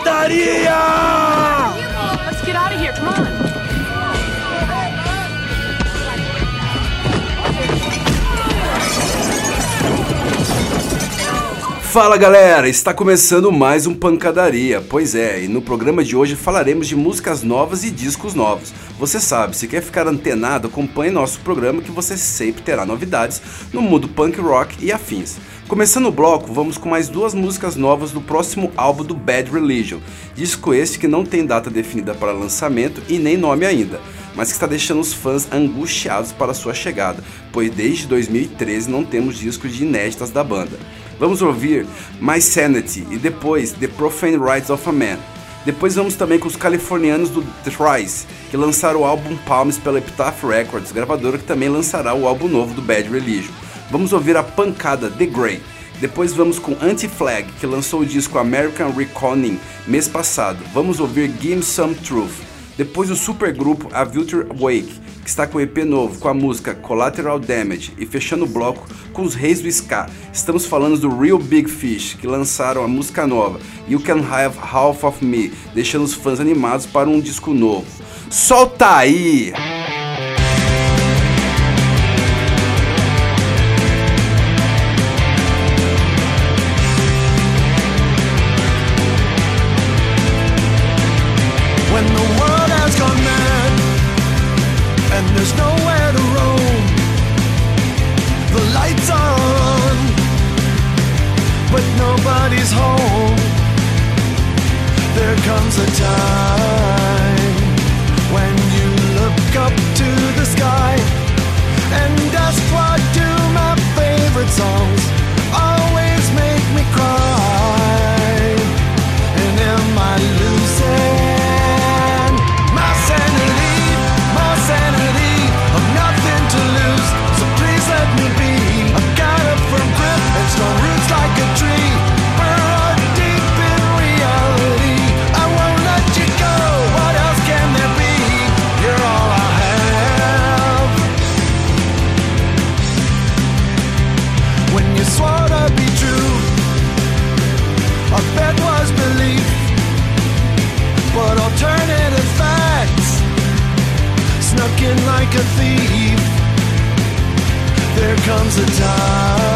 pancadaria! Let's get out of here. Come on. Fala galera, está começando mais um Pancadaria. Pois é, e no programa de hoje falaremos de músicas novas e discos novos. Você sabe, se quer ficar antenado, acompanhe nosso programa que você sempre terá novidades no mundo punk rock e afins. Começando o bloco, vamos com mais duas músicas novas do próximo álbum do Bad Religion. Disco este que não tem data definida para lançamento e nem nome ainda, mas que está deixando os fãs angustiados para sua chegada, pois desde 2013 não temos discos de inéditas da banda. Vamos ouvir My Sanity e depois The Profane Rights of a Man. Depois vamos também com os californianos do Thrice, que lançaram o álbum Palms pela Epitaph Records, gravadora que também lançará o álbum novo do Bad Religion. Vamos ouvir a pancada The Grey. Depois vamos com Anti-Flag, que lançou o disco American Reckoning mês passado. Vamos ouvir Give Some Truth. Depois o supergrupo A Vulture Wake, que está com EP novo, com a música Collateral Damage e fechando o bloco com os reis do ska. Estamos falando do Real Big Fish, que lançaram a música nova You Can Have Half of Me, deixando os fãs animados para um disco novo. Solta aí! Comes a time comes a time.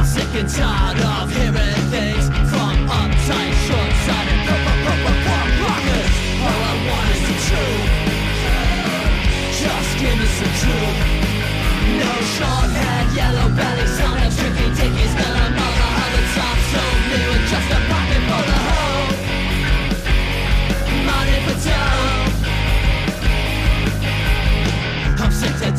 I'm sick and tired of hearing things from uptight, short-sighted rockers. All I want is the truth. Just give me some truth. No yellow belly.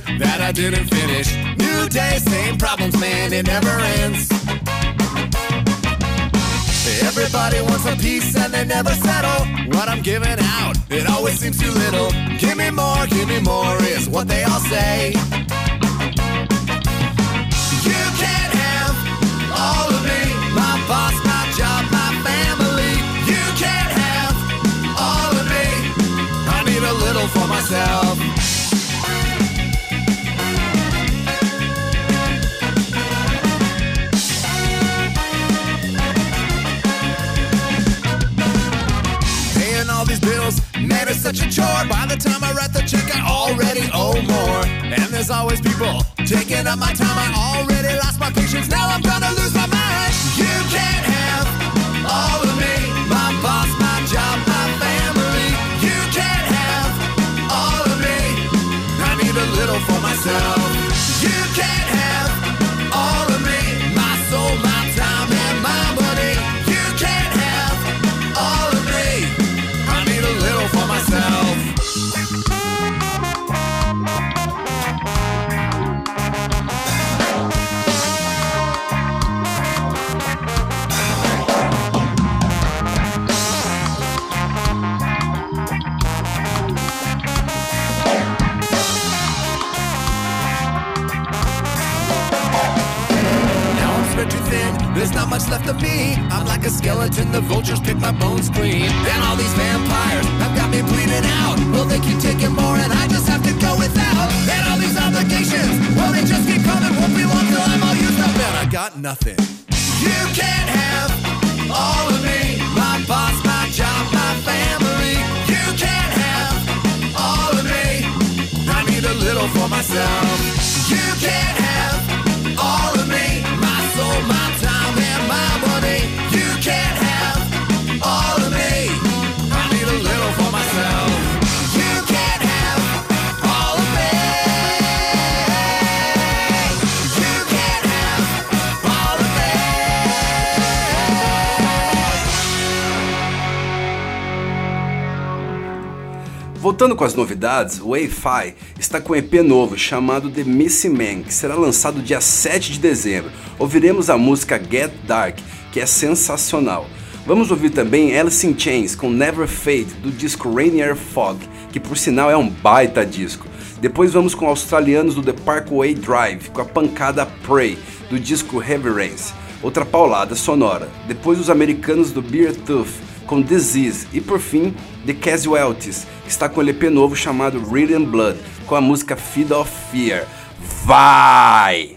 the that I didn't finish. New day, same problems, man, it never ends. Everybody wants a piece and they never settle. What I'm giving out, it always seems too little. Give me more, give me more, is what they all say. You can't have all of me, my boss, my job, my family. You can't have all of me. I need a little for myself. Such a chore. By the time I write the check, I already owe more. And there's always people taking up my time. I already lost my patience, now I'm gonna lose my mind. You can't as novidades, o Wi-Fi está com um EP novo chamado The Missing Man, que será lançado dia 7 de dezembro. Ouviremos a música Get Dark, que é sensacional. Vamos ouvir também Alice in Chains com Never Fade, do disco Rainier Fog, que por sinal é um baita disco. Depois vamos com australianos do The Parkway Drive, com a pancada Prey, do disco Reverence, outra paulada sonora. Depois os americanos do Beer Tooth, com Disease. E por fim, The Casualties, que está com um LP novo chamado Red and Blood, com a música Feed of Fear. Vai!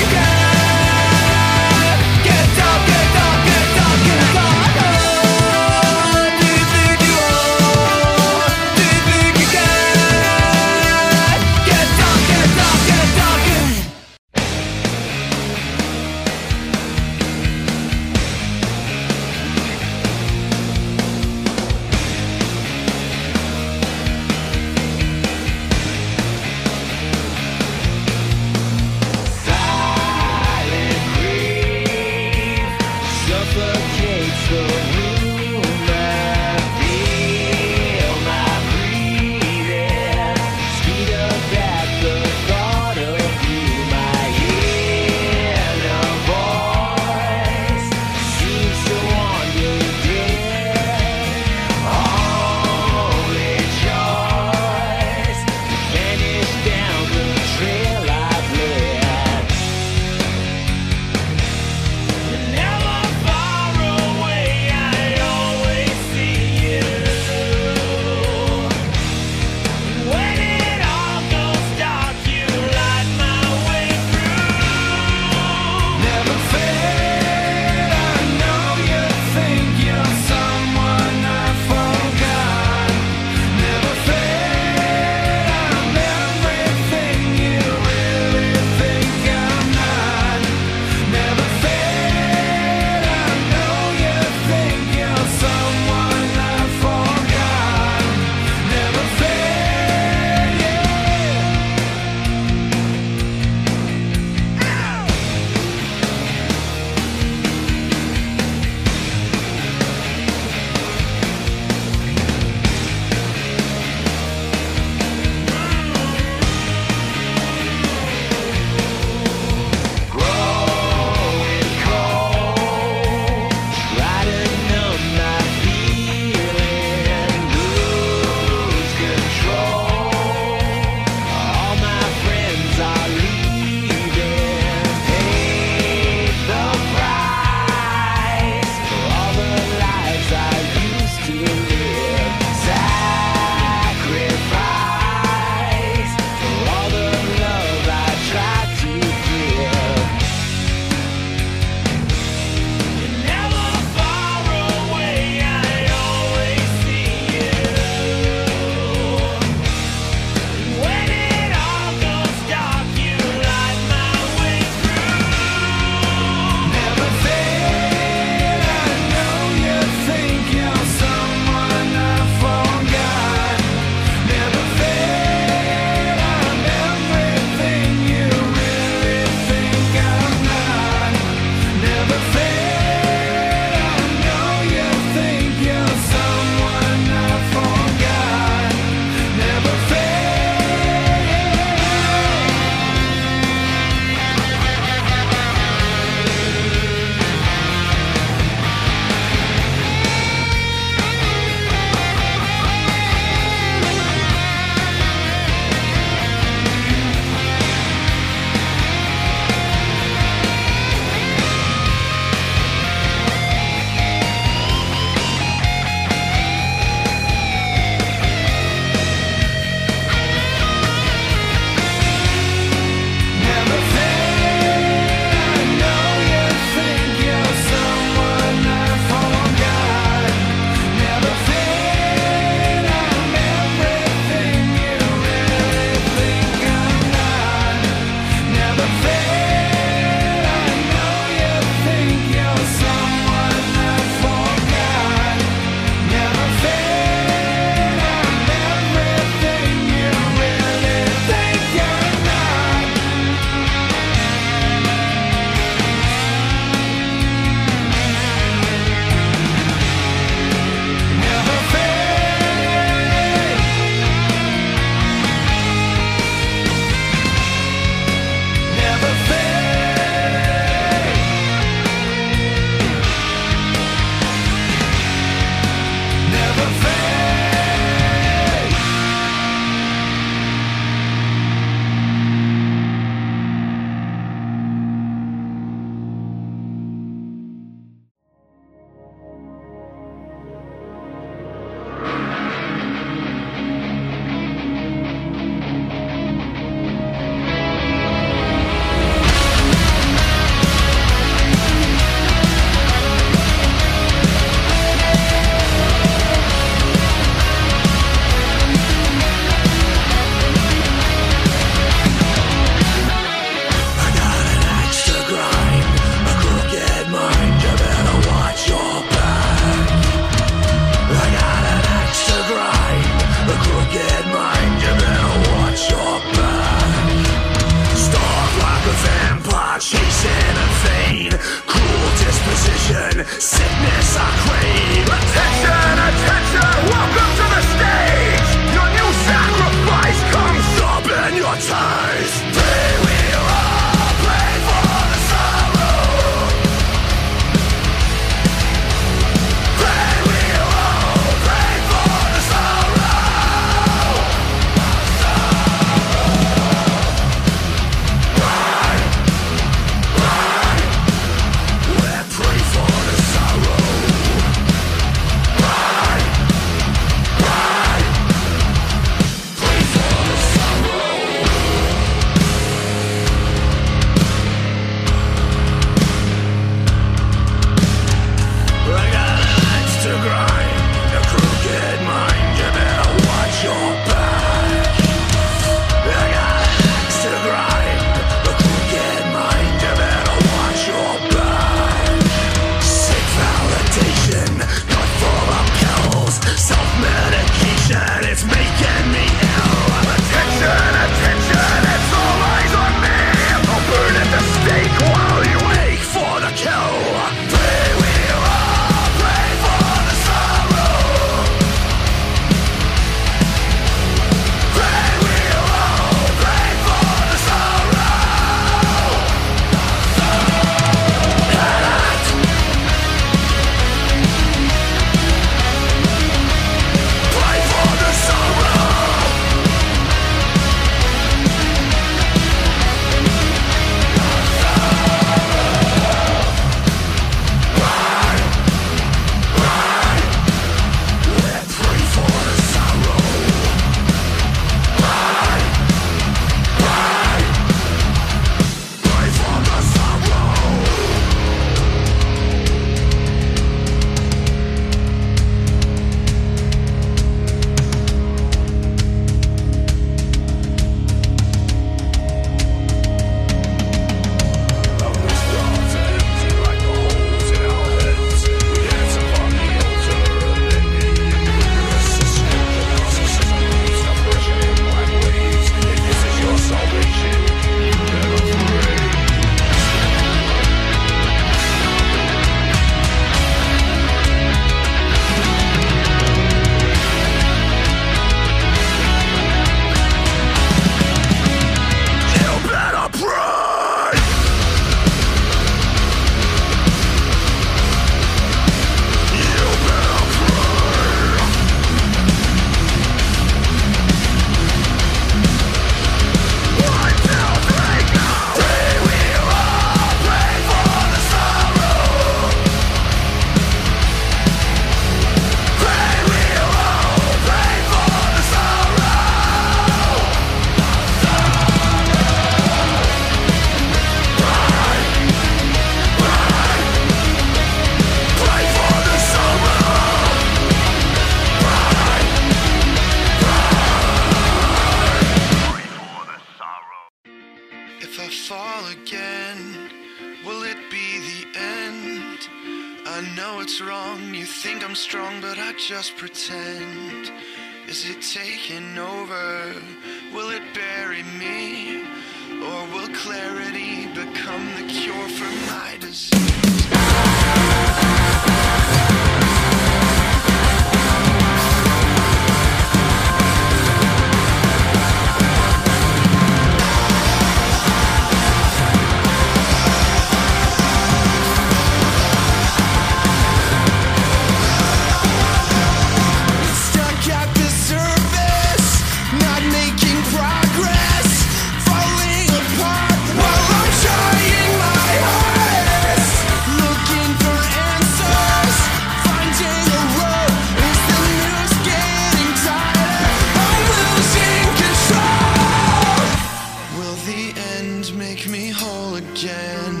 Make me whole again?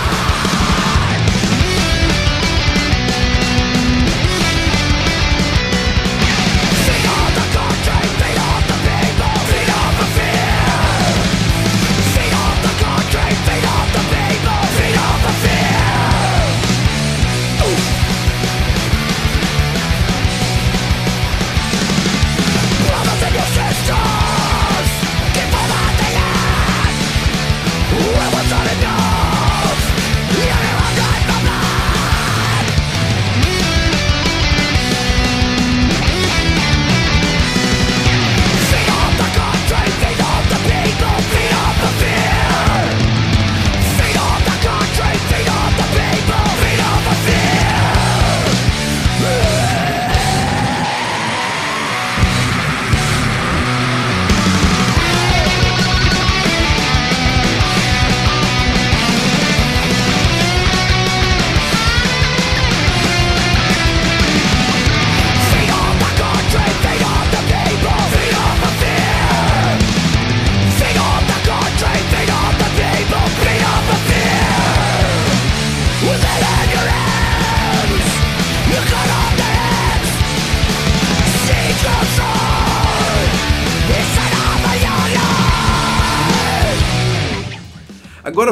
die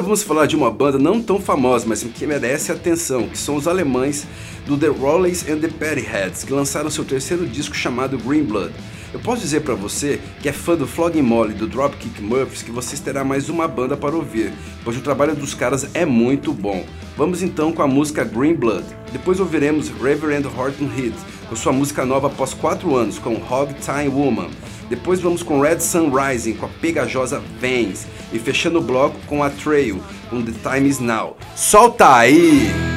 vamos falar de uma banda não tão famosa, mas que merece atenção, que são os alemães do The Rollins and the Pettyheads, que lançaram seu terceiro disco chamado Green Blood. Eu posso dizer para você que é fã do Flogging Molly do Dropkick Murphys que vocês terá mais uma banda para ouvir, pois o trabalho dos caras é muito bom. Vamos então com a música Green Blood. Depois ouviremos Reverend Horton Heat com sua música nova após 4 anos com Hog Time Woman. Depois vamos com Red Sun Rising com a pegajosa Vans e fechando o bloco com a Trail com The Time Is Now. Solta aí!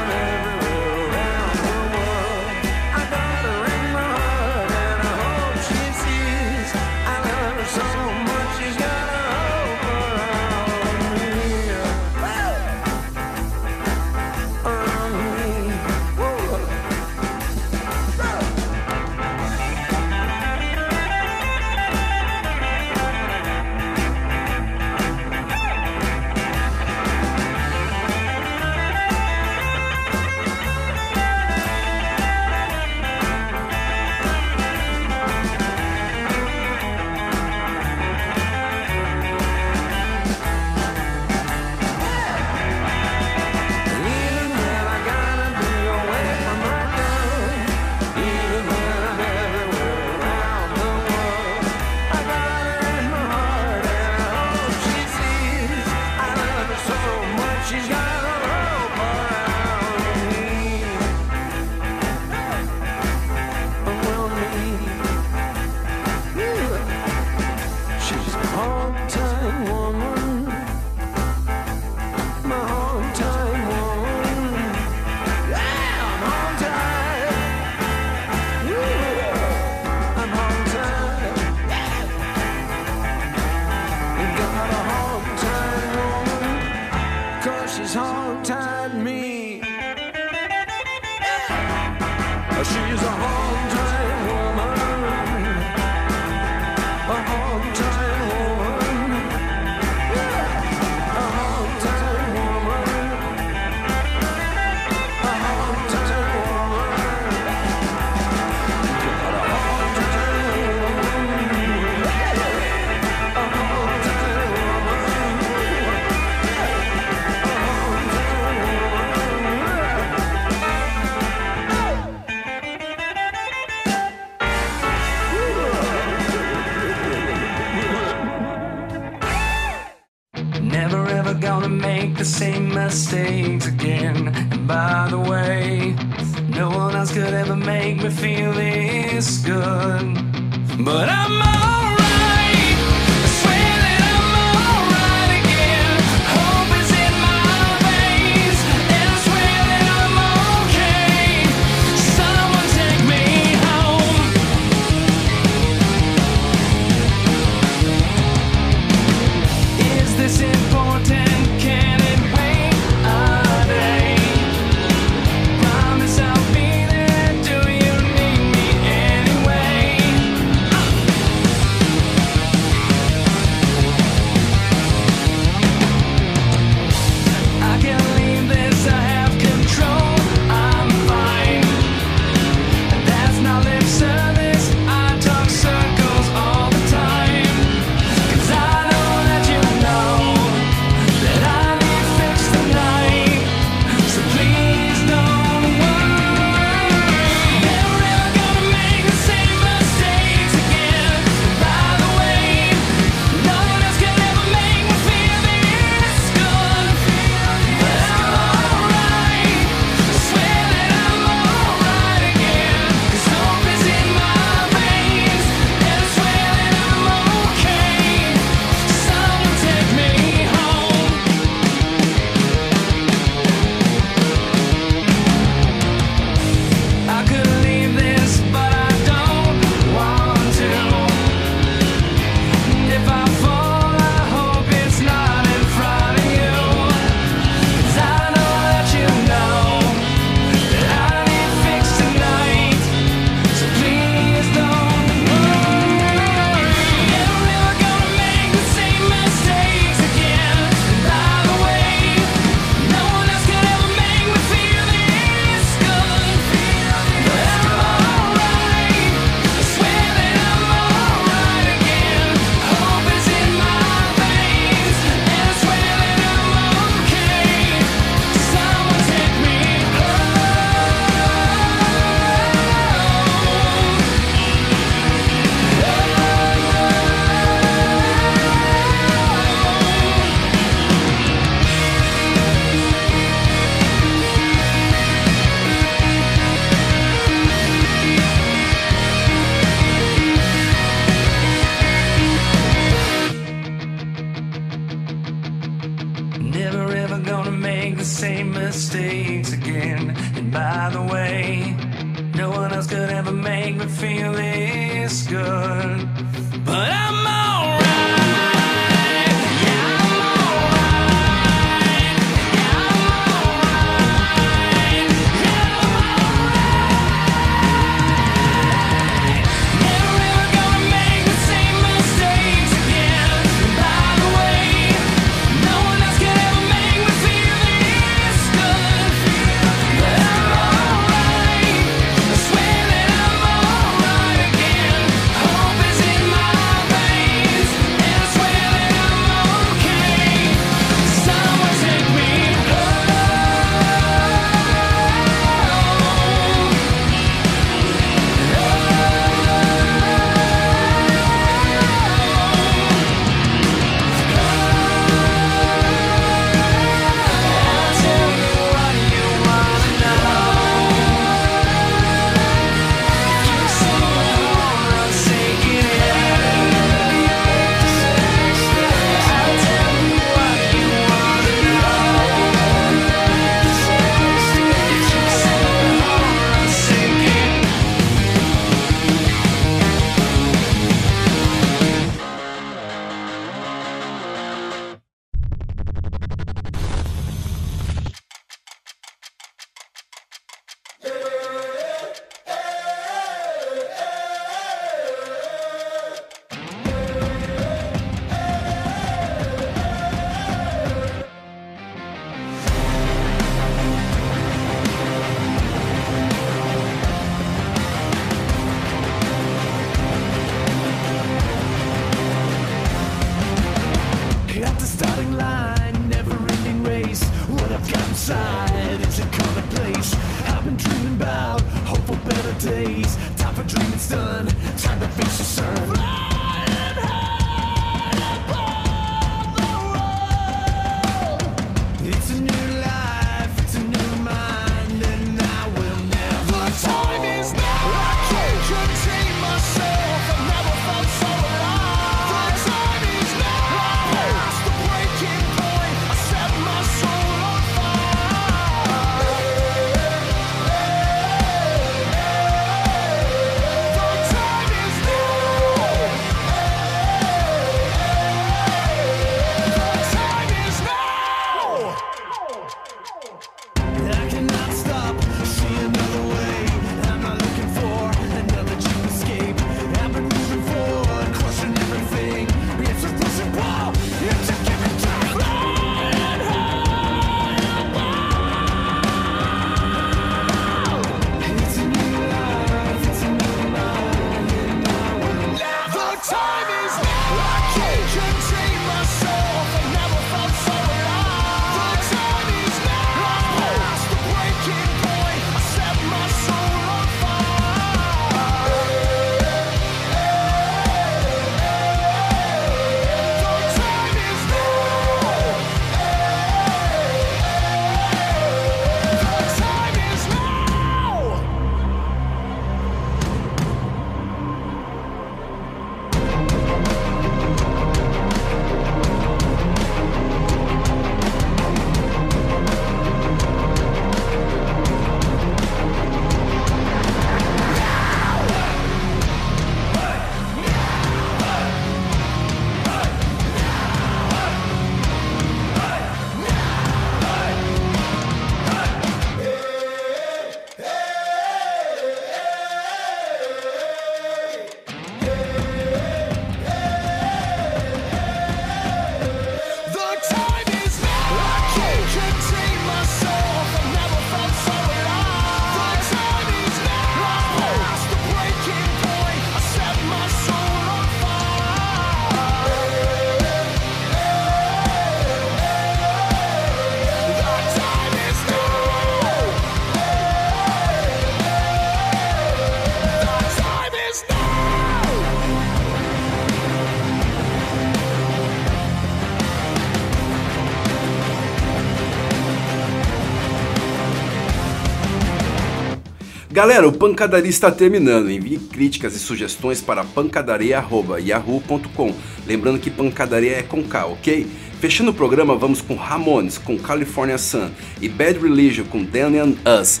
Galera, o Pancadaria está terminando. Envie críticas e sugestões para pancadaria.yahoo.com. Lembrando que pancadaria é com K, ok? Fechando o programa, vamos com Ramones, com California Sun e Bad Religion com Danny and Us.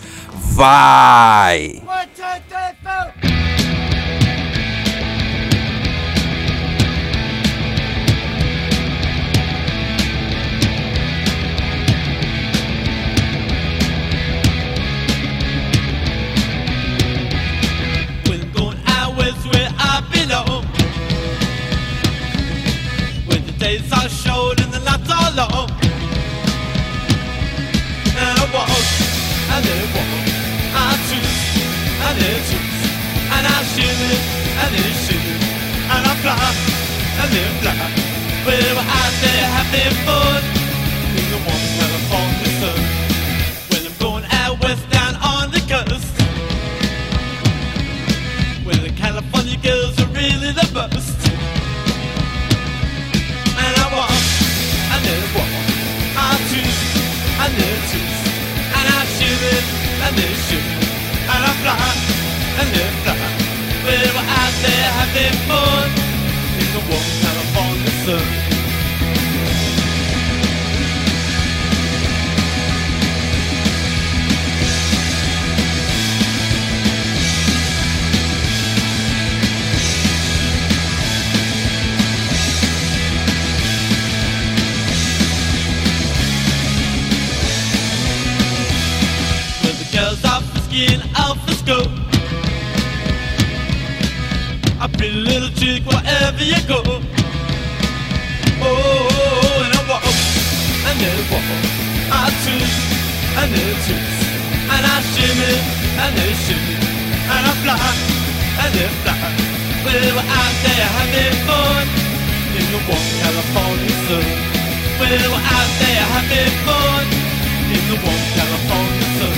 Vai! When days are short and the nights are long. And I walk, and then walk. I choose, and then choose. And I shimmy, and then shimmy. And I fly, and then fly. Well, out there having fun. In the warm California sun. When I'm going out west down on the coast. Well, the California girls are really the best. and they're. And I'm shooting and they're shooting. And I'm flying and they're flying. We're out there having fun in the warm California sun. And är sur and har flack, and är flack We were out there having fun in the warm California sun. We were out there having fun in the warm California sun.